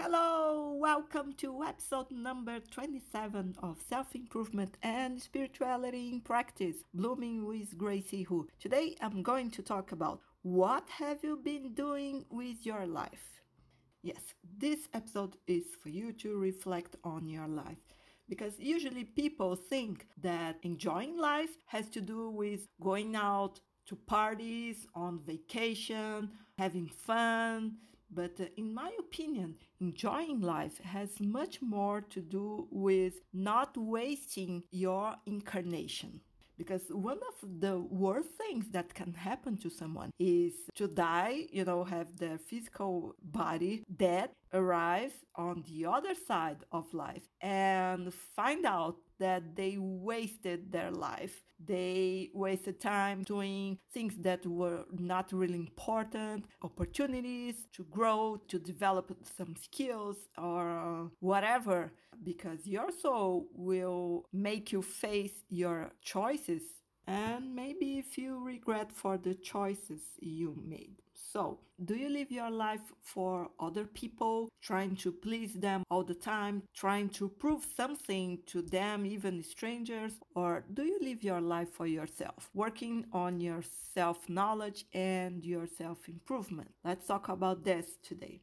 Hello, welcome to episode number 27 of Self Improvement and Spirituality in Practice, Blooming with Greicy Hoo. Today I'm going to talk about what have you been doing with your life? Yes, this episode is for you to reflect on your life because usually people think that enjoying life has to do with going out to parties, on vacation, having fun, but uh, in my opinion, enjoying life has much more to do with not wasting your incarnation. Because one of the worst things that can happen to someone is to die, you know, have their physical body dead, arrive on the other side of life, and find out that they wasted their life. They wasted time doing things that were not really important, opportunities to grow, to develop some skills or whatever, because your soul will make you face your choices and maybe feel regret for the choices you made. So, do you live your life for other people, trying to please them all the time, trying to prove something to them, even strangers? Or do you live your life for yourself, working on your self knowledge and your self improvement? Let's talk about this today.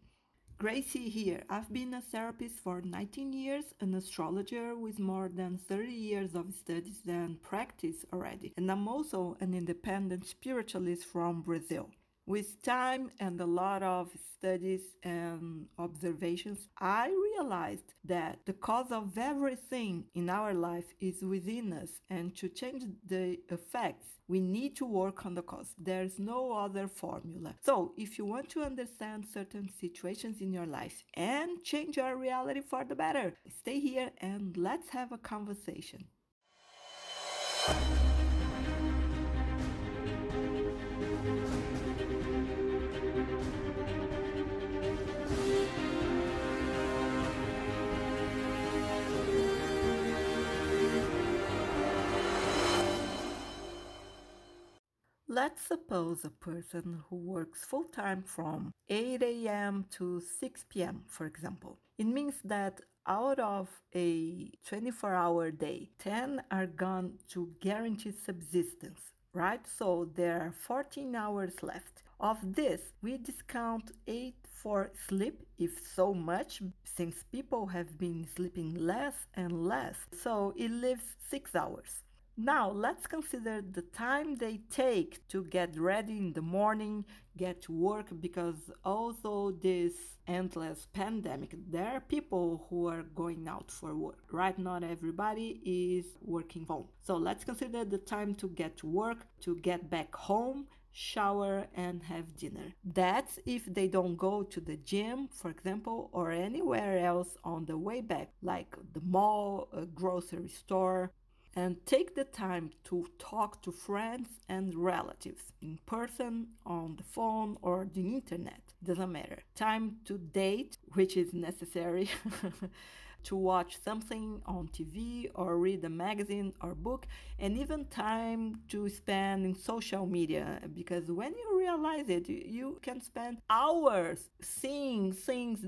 Greicy here. I've been a therapist for 19 years, an astrologer with more than 30 years of studies and practice already, and I'm also an independent spiritualist from Brazil. With time and a lot of studies and observations, I realized that the cause of everything in our life is within us, and to change the effects, we need to work on the cause. There's no other formula. So, if you want to understand certain situations in your life and change your reality for the better, stay here and let's have a conversation. Let's suppose a person who works full time from 8 a.m. to 6 p.m., for example. It means that out of a 24 hour day, 10 are gone to guarantee subsistence, right? So there are 14 hours left. Of this, we discount 8 for sleep, if so much, since people have been sleeping less and less. So it leaves 6 hours. Now, let's consider the time they take to get ready in the morning, get to work, because although this endless pandemic, there are people who are going out for work, right? Not everybody is working home. So let's consider the time to get to work, to get back home, shower, and have dinner. That's if they don't go to the gym, for example, or anywhere else on the way back, like the mall, a grocery store, and take the time to talk to friends and relatives in person, on the phone, or the internet. Doesn't matter. Time to date, which is necessary, to watch something on TV or read a magazine or book, and even time to spend in social media. Because when you realize it, you can spend hours seeing things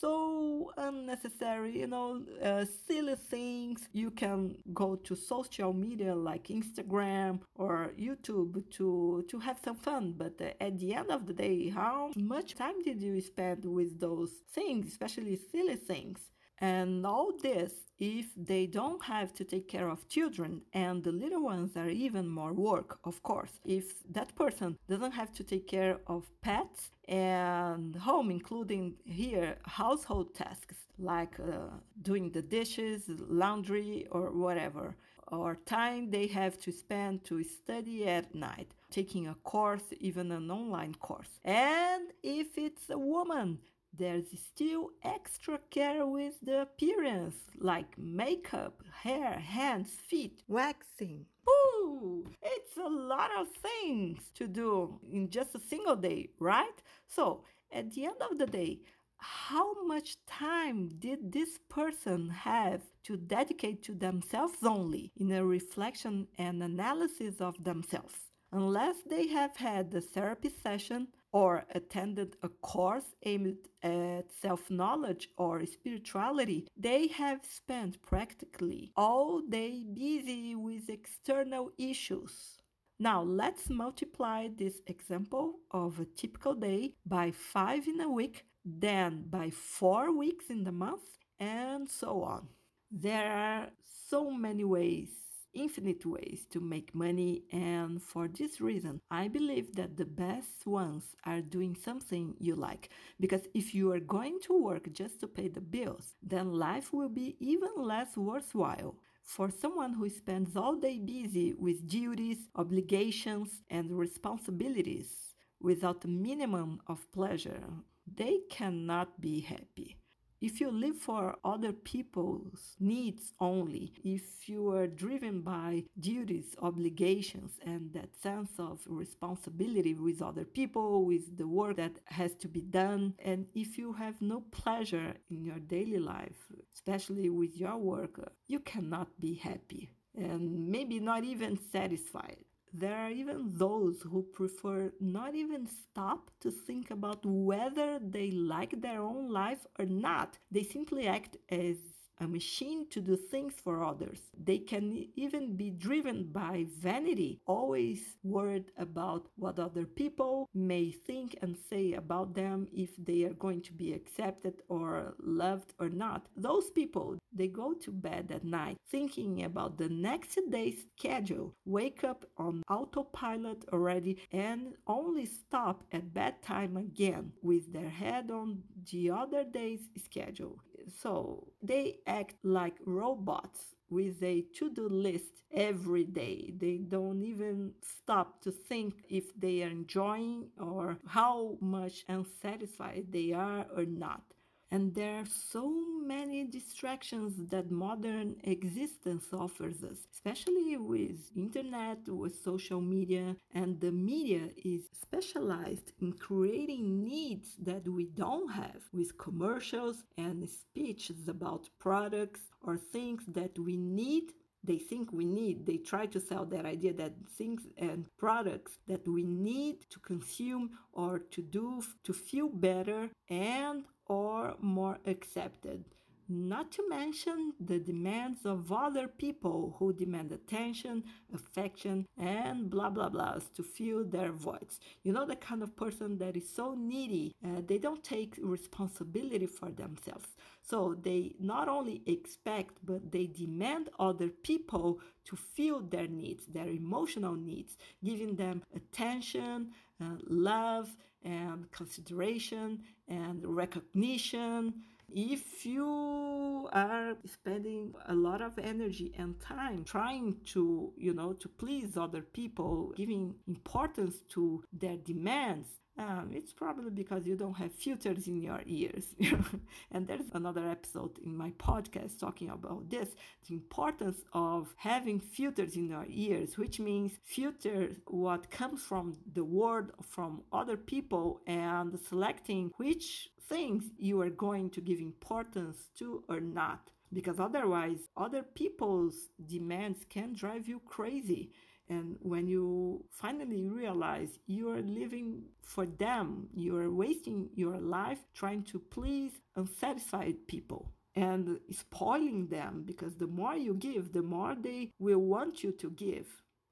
so unnecessary, you know, uh, silly things. You can go to social media like Instagram or YouTube to to have some fun, but uh, at the end of the day, how much time did you spend with those things, especially silly things? And all this if they don't have to take care of children, and the little ones are even more work, of course. If that person doesn't have to take care of pets and home, including here household tasks like uh, doing the dishes, laundry, or whatever, or time they have to spend to study at night, taking a course, even an online course. And if it's a woman, there's still extra care with the appearance, like makeup, hair, hands, feet, waxing. Ooh, it's a lot of things to do in just a single day, right? So, at the end of the day, how much time did this person have to dedicate to themselves only in a reflection and analysis of themselves? Unless they have had the therapy session, or attended a course aimed at self knowledge or spirituality, they have spent practically all day busy with external issues. Now let's multiply this example of a typical day by five in a week, then by four weeks in the month, and so on. There are so many ways infinite ways to make money, and for this reason, I believe that the best ones are doing something you like. Because if you are going to work just to pay the bills, then life will be even less worthwhile. For someone who spends all day busy with duties, obligations, and responsibilities without a minimum of pleasure, they cannot be happy. If you live for other people's needs only, if you are driven by duties, obligations, and that sense of responsibility with other people, with the work that has to be done, and if you have no pleasure in your daily life, especially with your work, you cannot be happy and maybe not even satisfied. There are even those who prefer not even stop to think about whether they like their own life or not. They simply act as a machine to do things for others. They can even be driven by vanity, always worried about what other people may think and say about them if they are going to be accepted or loved or not. Those people, they go to bed at night thinking about the next day's schedule, wake up on autopilot already, and only stop at bedtime again with their head on the other day's schedule. So they act like robots with a to do list every day. They don't even stop to think if they are enjoying or how much unsatisfied they are or not. And there are so many distractions that modern existence offers us, especially with internet, with social media, and the media is specialized in creating needs that we don't have with commercials and speeches about products or things that we need they think we need. They try to sell that idea that things and products that we need to consume or to do to feel better and or more accepted. Not to mention the demands of other people who demand attention, affection, and blah blah blahs to fill their voids. You know, the kind of person that is so needy, uh, they don't take responsibility for themselves. So they not only expect, but they demand other people to fill their needs, their emotional needs, giving them attention, uh, love, and consideration and recognition. If you are spending a lot of energy and time trying to, you know, to please other people, giving importance to their demands, um, it's probably because you don't have filters in your ears. and there's another episode in my podcast talking about this the importance of having filters in your ears, which means filter what comes from the world, from other people and selecting which things you are going to give importance to or not. Because otherwise, other people's demands can drive you crazy and when you finally realize you are living for them, you are wasting your life trying to please unsatisfied people and spoiling them because the more you give, the more they will want you to give.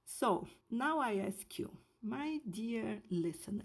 So now I ask you, my dear listener,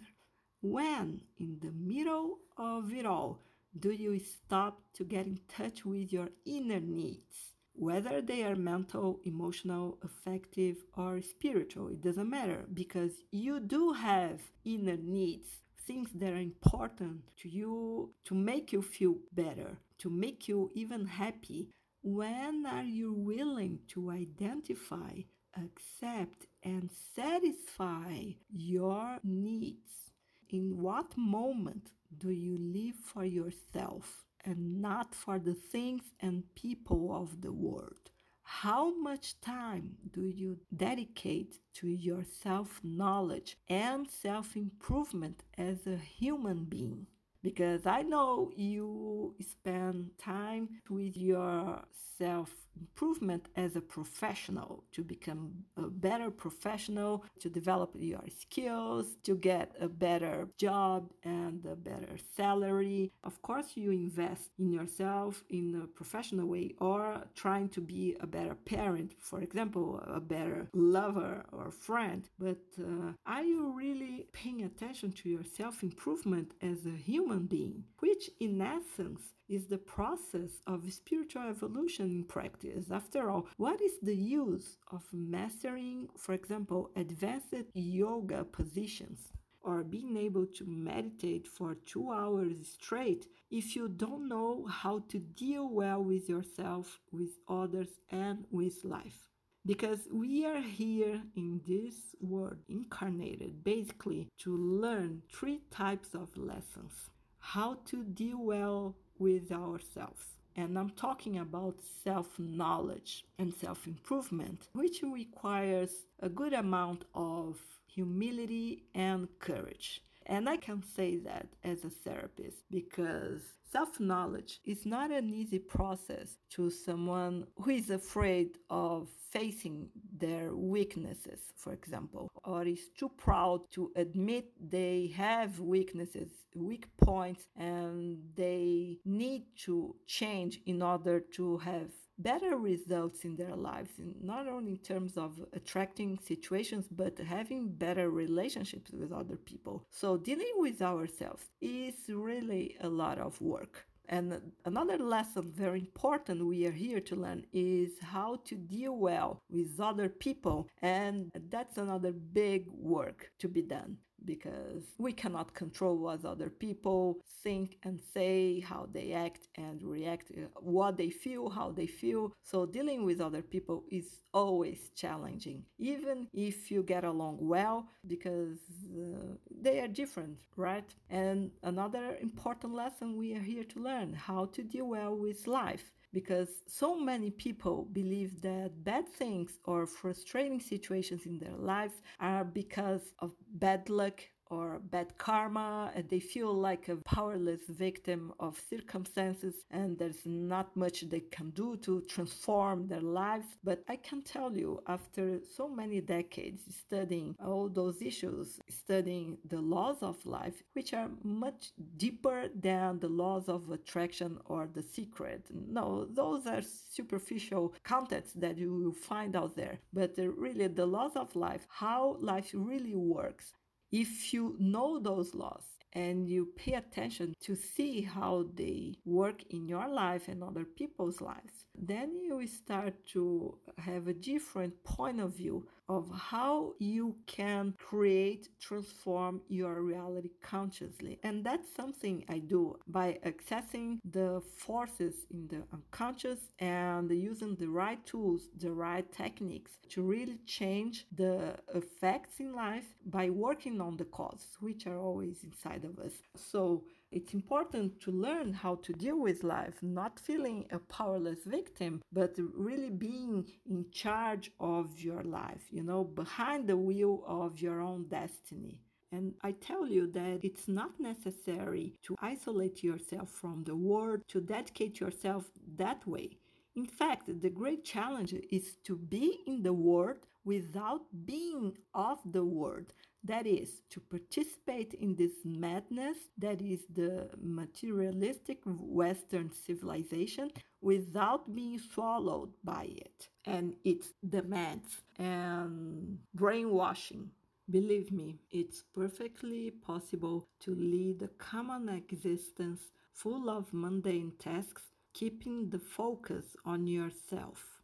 when in the middle of it all do you stop to get in touch with your inner needs? whether they are mental, emotional, affective, or spiritual, it doesn't matter because you do have inner needs, things that are important to you to make you feel better, to make you even happy. When are you willing to identify, accept, and satisfy your needs? In what moment do you live for yourself? and not for the things and people of the world. How much time do you dedicate to your self knowledge and self improvement as a human being? Because I know you spend time with your self improvement as a professional, to become a better professional, to develop your skills, to get a better job and a better salary. Of course, you invest in yourself in a professional way or trying to be a better parent, for example, a better lover or friend. But uh, are you really paying attention to your self improvement as a human being, which in essence is the process of spiritual evolution in practice. After all, what is the use of mastering, for example, advanced yoga positions? Or being able to meditate for two hours straight if you don't know how to deal well with yourself, with others, and with life because we are here in this world incarnated basically to learn three types of lessons how to deal well with ourselves. And I'm talking about self knowledge and self improvement, which requires a good amount of humility and courage. And I can say that as a therapist because self knowledge is not an easy process to someone who is afraid of facing their weaknesses, for example, or is too proud to admit they have weaknesses, weak points, and they need to change in order to have better results in their lives, not only in terms of attracting situations, but having better relationships with other people. So, dealing with ourselves is really a lot of work. And another lesson, very important, we are here to learn is how to deal well with other people. And that's another big work to be done because we cannot control what other people think and say, how they act and react, uh, what they feel, how they feel. So dealing with other people is always challenging, even if you get along well, because uh, they are different, right? And another important lesson we are here to learn how to deal well with life because so many people believe that bad things or frustrating situations in their lives are because of bad luck or bad karma and they feel like a powerless victim of circumstances and there's not much they can do to transform their lives. But i can tell you after so many decades studying all those issues studying the laws of life which are much deeper than the laws of attraction or the secret. No those are superficial contexts that you will find out there. But really the laws of life how life really works if you know those laws and you pay attention to see how they work in your life and other people's lives, then you start to have a different point of view of how you can create, transform your reality consciously. And that's something I do by accessing the forces in the unconscious and using the right tools, the right techniques to really change the effects in life by working on the causes, which are always inside of us. So it's important to learn how to deal with life, not feeling a powerless victim, but really being in charge of your life, you know, behind the wheel of your own destiny. And I tell you that it's not necessary to isolate yourself from the world, to dedicate yourself that way. In fact, the great challenge is to be in the world without being of the world. That is, to participate in this madness that is the materialistic Western civilization without being swallowed by it and its demands and um, brainwashing. Believe me, it's perfectly possible to lead a common existence full of mundane tasks, keeping the focus on yourself.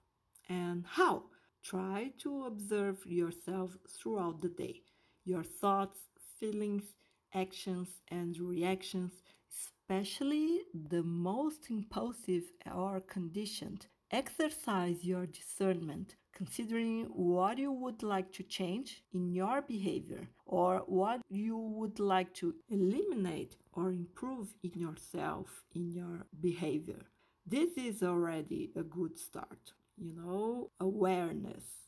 And how? Try to observe yourself throughout the day your thoughts, feelings, actions, and reactions, especially the most impulsive or conditioned. Exercise your discernment, considering what you would like to change in your behavior or what you would like to eliminate or improve in yourself, in your behavior. This is already a good start. You know, awareness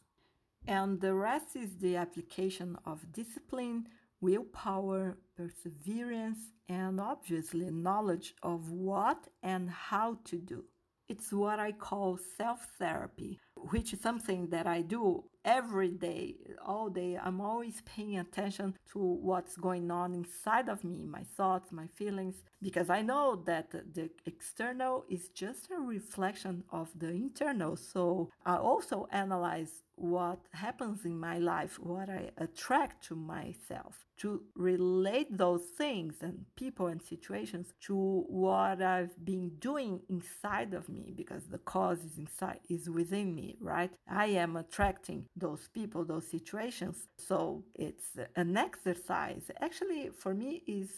and the rest is the application of discipline, willpower, perseverance, and obviously knowledge of what and how to do. It's what I call self therapy, which is something that I do every day, all day. I'm always paying attention to what's going on inside of me, my thoughts, my feelings, because I know that the external is just a reflection of the internal. So I also analyze what happens in my life, what I attract to myself, to relate those things and people and situations to what I've been doing inside of me because the cause is inside is within me, right? I am attracting those people, those situations. So it's an exercise. Actually, for me is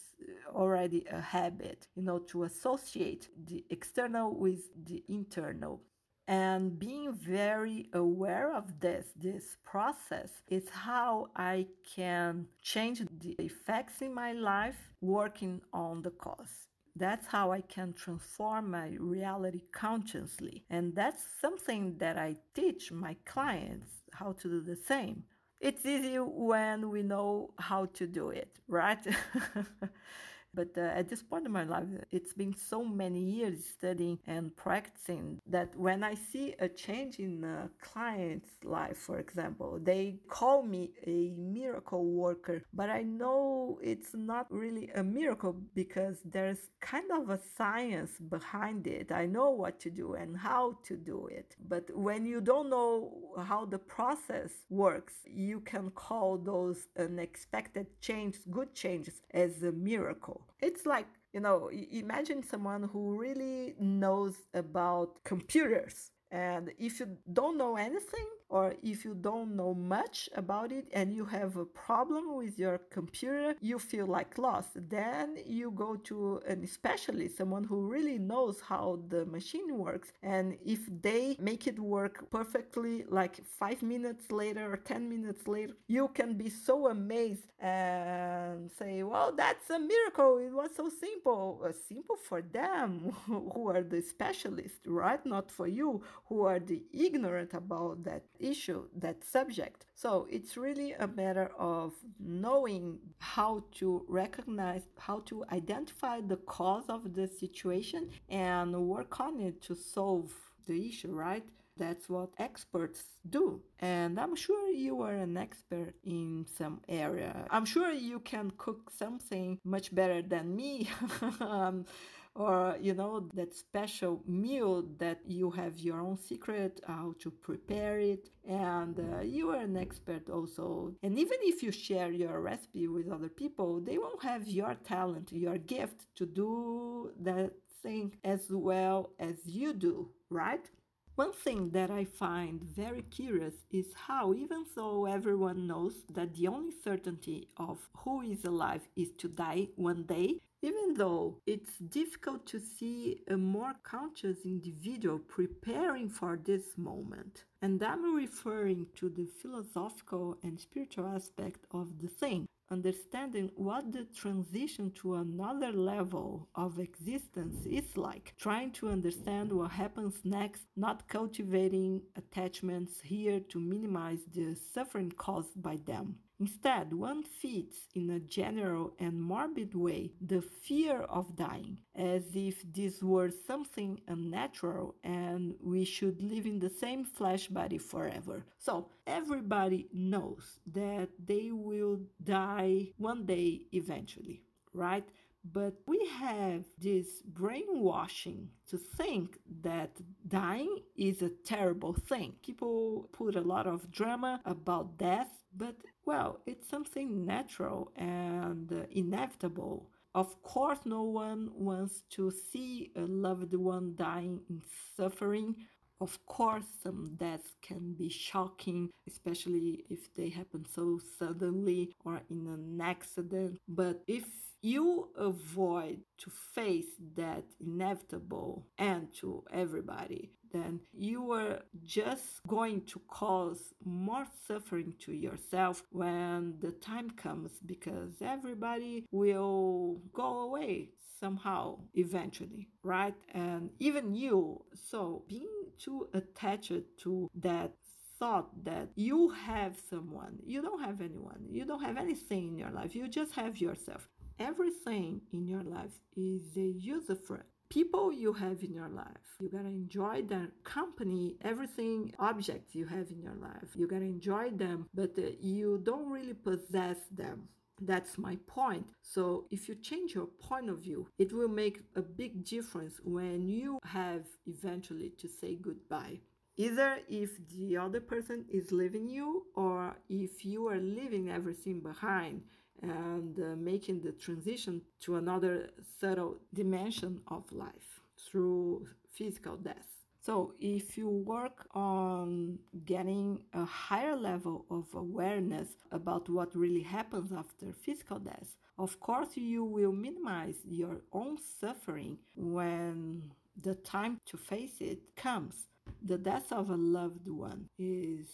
already a habit, you know, to associate the external with the internal and being very aware of this this process is how i can change the effects in my life working on the cause that's how I can transform my reality consciously. And that's something that I teach my clients how to do the same. It's easy when we know how to do it, right? But uh, at this point in my life, it's been so many years studying and practicing that when I see a change in a client's life, for example, they call me a miracle worker, but I know it's not really a miracle because there's kind of a science behind it. I know what to do and how to do it. But when you don't know how the process works, you can call those unexpected changes, good changes, as a miracle. It's like, you know, imagine someone who really knows about computers. And if you don't know anything, or if you don't know much about it and you have a problem with your computer, you feel like lost. Then you go to an specialist, someone who really knows how the machine works. And if they make it work perfectly, like five minutes later or 10 minutes later, you can be so amazed and say, well, that's a miracle. It was so simple. Uh, simple for them who are the specialists, right? Not for you who are the ignorant about that issue, that subject. So it's really a matter of knowing how to recognize, how to identify the cause of the situation and work on it to solve the issue, right? That's what experts do. And I'm sure you are an expert in some area. I'm sure you can cook something much better than me. Um, or you know that special meal that you have your own secret how to prepare it. And uh, you are an expert also. And even if you share your recipe with other people they won't have your talent your gift to do that thing as well as you do right? One thing that I find very curious is how, even though everyone knows that the only certainty of who is alive is to die one day, even though it's difficult to see a more conscious individual preparing for this moment. And I'm referring to the philosophical and spiritual aspect of the thing understanding what the transition to another level of existence is like, trying to understand what happens next, not cultivating attachments here to minimize the suffering caused by them. Instead, one feeds in a general and morbid way the fear of dying, as if this were something unnatural and we should live in the same flesh body forever. So, everybody knows that they will die one day eventually, right? But we have this brainwashing to think that dying is a terrible thing. People put a lot of drama about death, but well, it's something natural and inevitable. Of course, no one wants to see a loved one dying in suffering of course, some deaths can be shocking, especially if they happen so suddenly or in an accident. But if you avoid to face that inevitable end to everybody, then you are just going to cause more suffering to yourself when the time comes because everybody will go away somehow eventually, right? And even you. So being too attached to that thought that you have someone, you don't have anyone, you don't have anything in your life, you just have yourself. Everything in your life is a usufruct people you have in your life. You gotta enjoy their company, everything, objects you have in your life. You gotta enjoy them, but uh, you don't really possess them. That's my point. So, if you change your point of view, it will make a big difference when you have eventually to say goodbye. Either if the other person is leaving you or if you are leaving everything behind and uh, making the transition to another subtle dimension of life through physical death. So, if you work on getting a higher level of awareness about what really happens after physical death, of course, you will minimize your own suffering when the time to face it comes. The death of a loved one is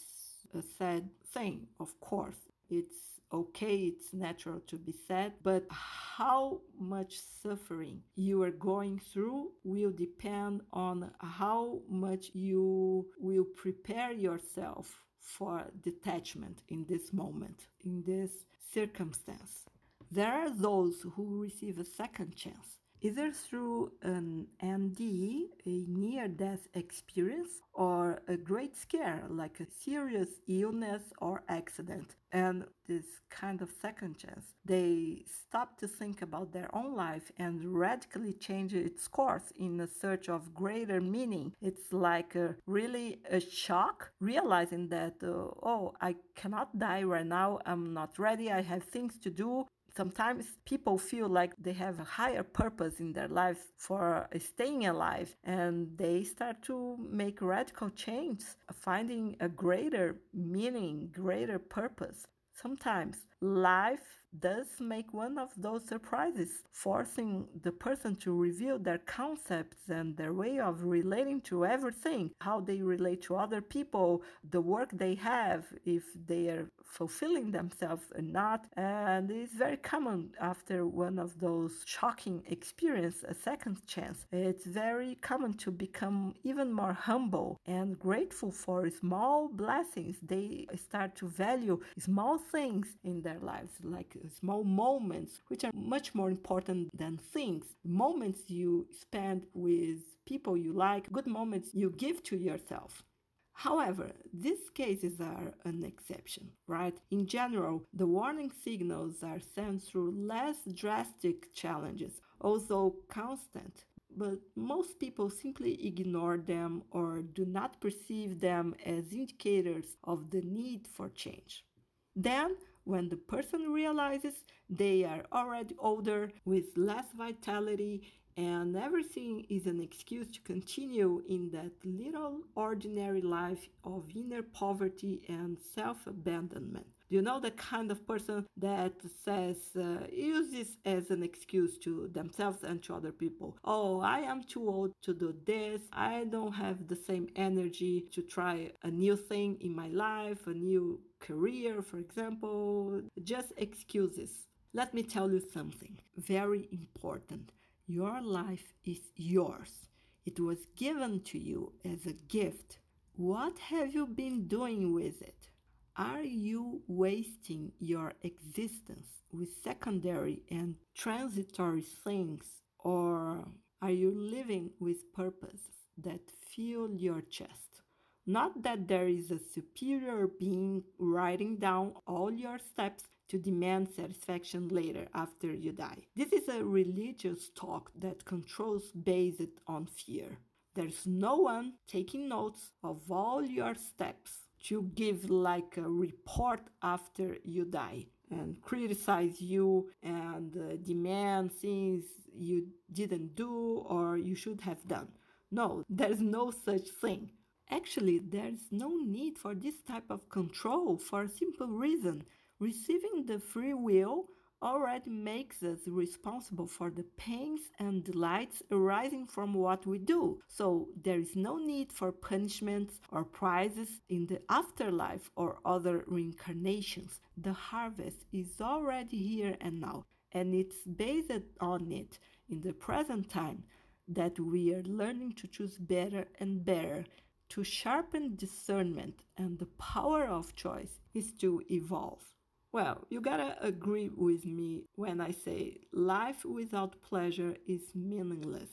a sad thing, of course. It's okay, it's natural to be sad, but how much suffering you are going through will depend on how much you will prepare yourself for detachment in this moment, in this circumstance. There are those who receive a second chance either through an NDE, a near death experience, or a great scare like a serious illness or accident. And this kind of second chance, they stop to think about their own life and radically change its course in a search of greater meaning. It's like a, really a shock, realizing that, uh, oh, I cannot die right now, I'm not ready, I have things to do, sometimes people feel like they have a higher purpose in their lives for staying alive and they start to make radical change, finding a greater meaning, greater purpose. Sometimes life does make one of those surprises, forcing the person to reveal their concepts and their way of relating to everything, how they relate to other people, the work they have, if they are fulfilling themselves or not. And it's very common after one of those shocking experiences, a second chance. It's very common to become even more humble and grateful for small blessings. They start to value small things in their lives, like uh, small moments, which are much more important than things. Moments you spend with people you like, good moments you give to yourself. However, these cases are an exception, right? In general, the warning signals are sent through less drastic challenges, although constant. But most people simply ignore them or do not perceive them as indicators of the need for change. Then when the person realizes they are already older with less vitality and everything is an excuse to continue in that little ordinary life of inner poverty and self abandonment. Do you know the kind of person that says, uh, use this as an excuse to themselves and to other people? Oh, I am too old to do this. I don't have the same energy to try a new thing in my life, a new career, for example. Just excuses. Let me tell you something very important. Your life is yours. It was given to you as a gift. What have you been doing with it? Are you wasting your existence with secondary and transitory things, or are you living with purpose that fill your chest? Not that there is a superior being writing down all your steps to demand satisfaction later after you die. This is a religious talk that controls based on fear. There's no one taking notes of all your steps to give like a report after you die and criticize you and uh, demand things you didn't do or you should have done. No, there's no such thing. Actually, there's no need for this type of control for a simple reason. Receiving the free will already makes us responsible for the pains and delights arising from what we do. So there is no need for punishments or prizes in the afterlife or other reincarnations. The harvest is already here and now, and it's based on it in the present time that we are learning to choose better and better. To sharpen discernment and the power of choice is to evolve. Well, you gotta agree with me when I say life without pleasure is meaningless.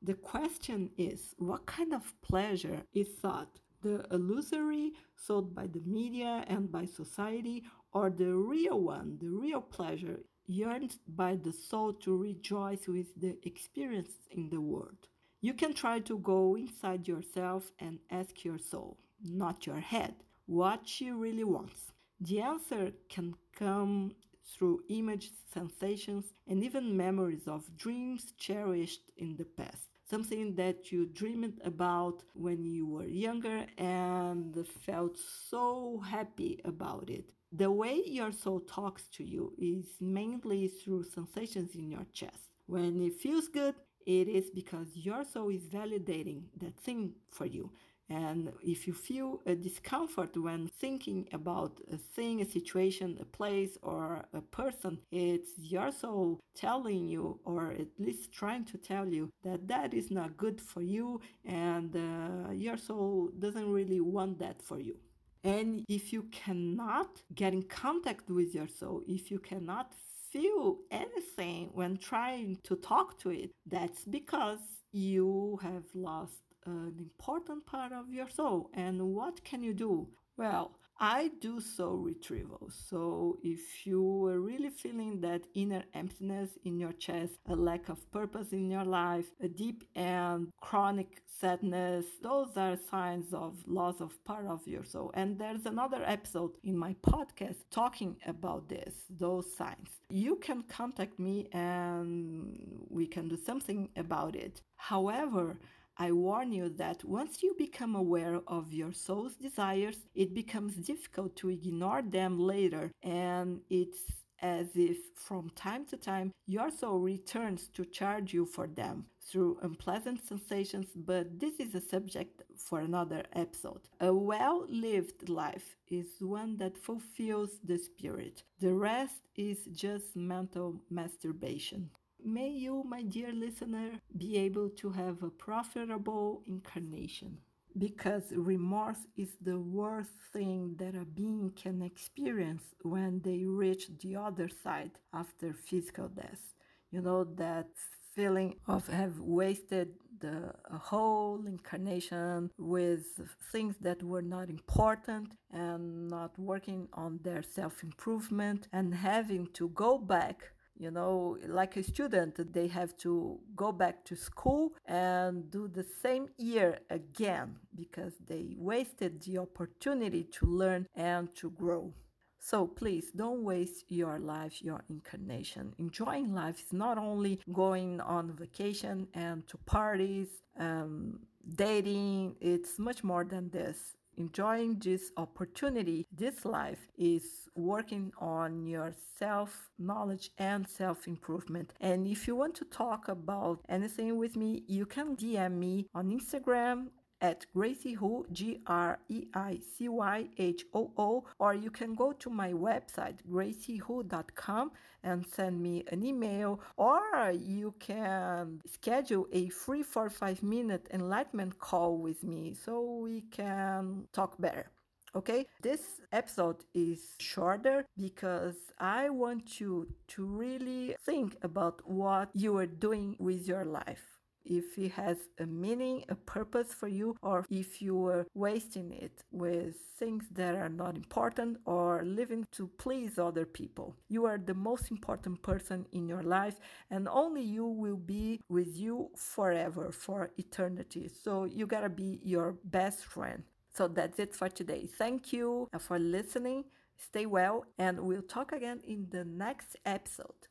The question is what kind of pleasure is sought? The illusory sold by the media and by society, or the real one, the real pleasure yearned by the soul to rejoice with the experience in the world? You can try to go inside yourself and ask your soul, not your head, what she really wants. The answer can come through images, sensations, and even memories of dreams cherished in the past. Something that you dreamed about when you were younger and felt so happy about it. The way your soul talks to you is mainly through sensations in your chest. When it feels good, it is because your soul is validating that thing for you. And if you feel a discomfort when thinking about a thing, a situation, a place, or a person, it's your soul telling you, or at least trying to tell you, that that is not good for you, and uh, your soul doesn't really want that for you. And if you cannot get in contact with your soul, if you cannot feel anything when trying to talk to it, that's because you have lost an important part of your soul. And what can you do? Well, I do soul retrieval. So if you are really feeling that inner emptiness in your chest, a lack of purpose in your life, a deep and chronic sadness, those are signs of loss of part of your soul. And there's another episode in my podcast talking about this, those signs. You can contact me and we can do something about it. However, I warn you that once you become aware of your soul's desires, it becomes difficult to ignore them later, and it's as if from time to time your soul returns to charge you for them through unpleasant sensations, but this is a subject for another episode. A well lived life is one that fulfills the spirit, the rest is just mental masturbation. May you, my dear listener, be able to have a profitable incarnation. Because remorse is the worst thing that a being can experience when they reach the other side after physical death. You know, that feeling of have wasted the whole incarnation with things that were not important and not working on their self improvement and having to go back you know like a student they have to go back to school and do the same year again because they wasted the opportunity to learn and to grow so please don't waste your life, your incarnation. Enjoying life is not only going on vacation and to parties, um, dating, it's much more than this enjoying this opportunity, this life is working on your self knowledge and self improvement. And if you want to talk about anything with me, you can DM me on Instagram at Greicy Hoo, G R E I C Y H O O, or you can go to my website, greicyhoo.com, and send me an email, or you can schedule a free 45 minute enlightenment call with me so we can talk better. Okay, this episode is shorter because I want you to really think about what you are doing with your life if it has a meaning, a purpose for you, or if you are wasting it with things that are not important or living to please other people. You are the most important person in your life, and only you will be with you forever, for eternity. So you gotta be your best friend. So that's it for today. Thank you for listening. Stay well, and we'll talk again in the next episode.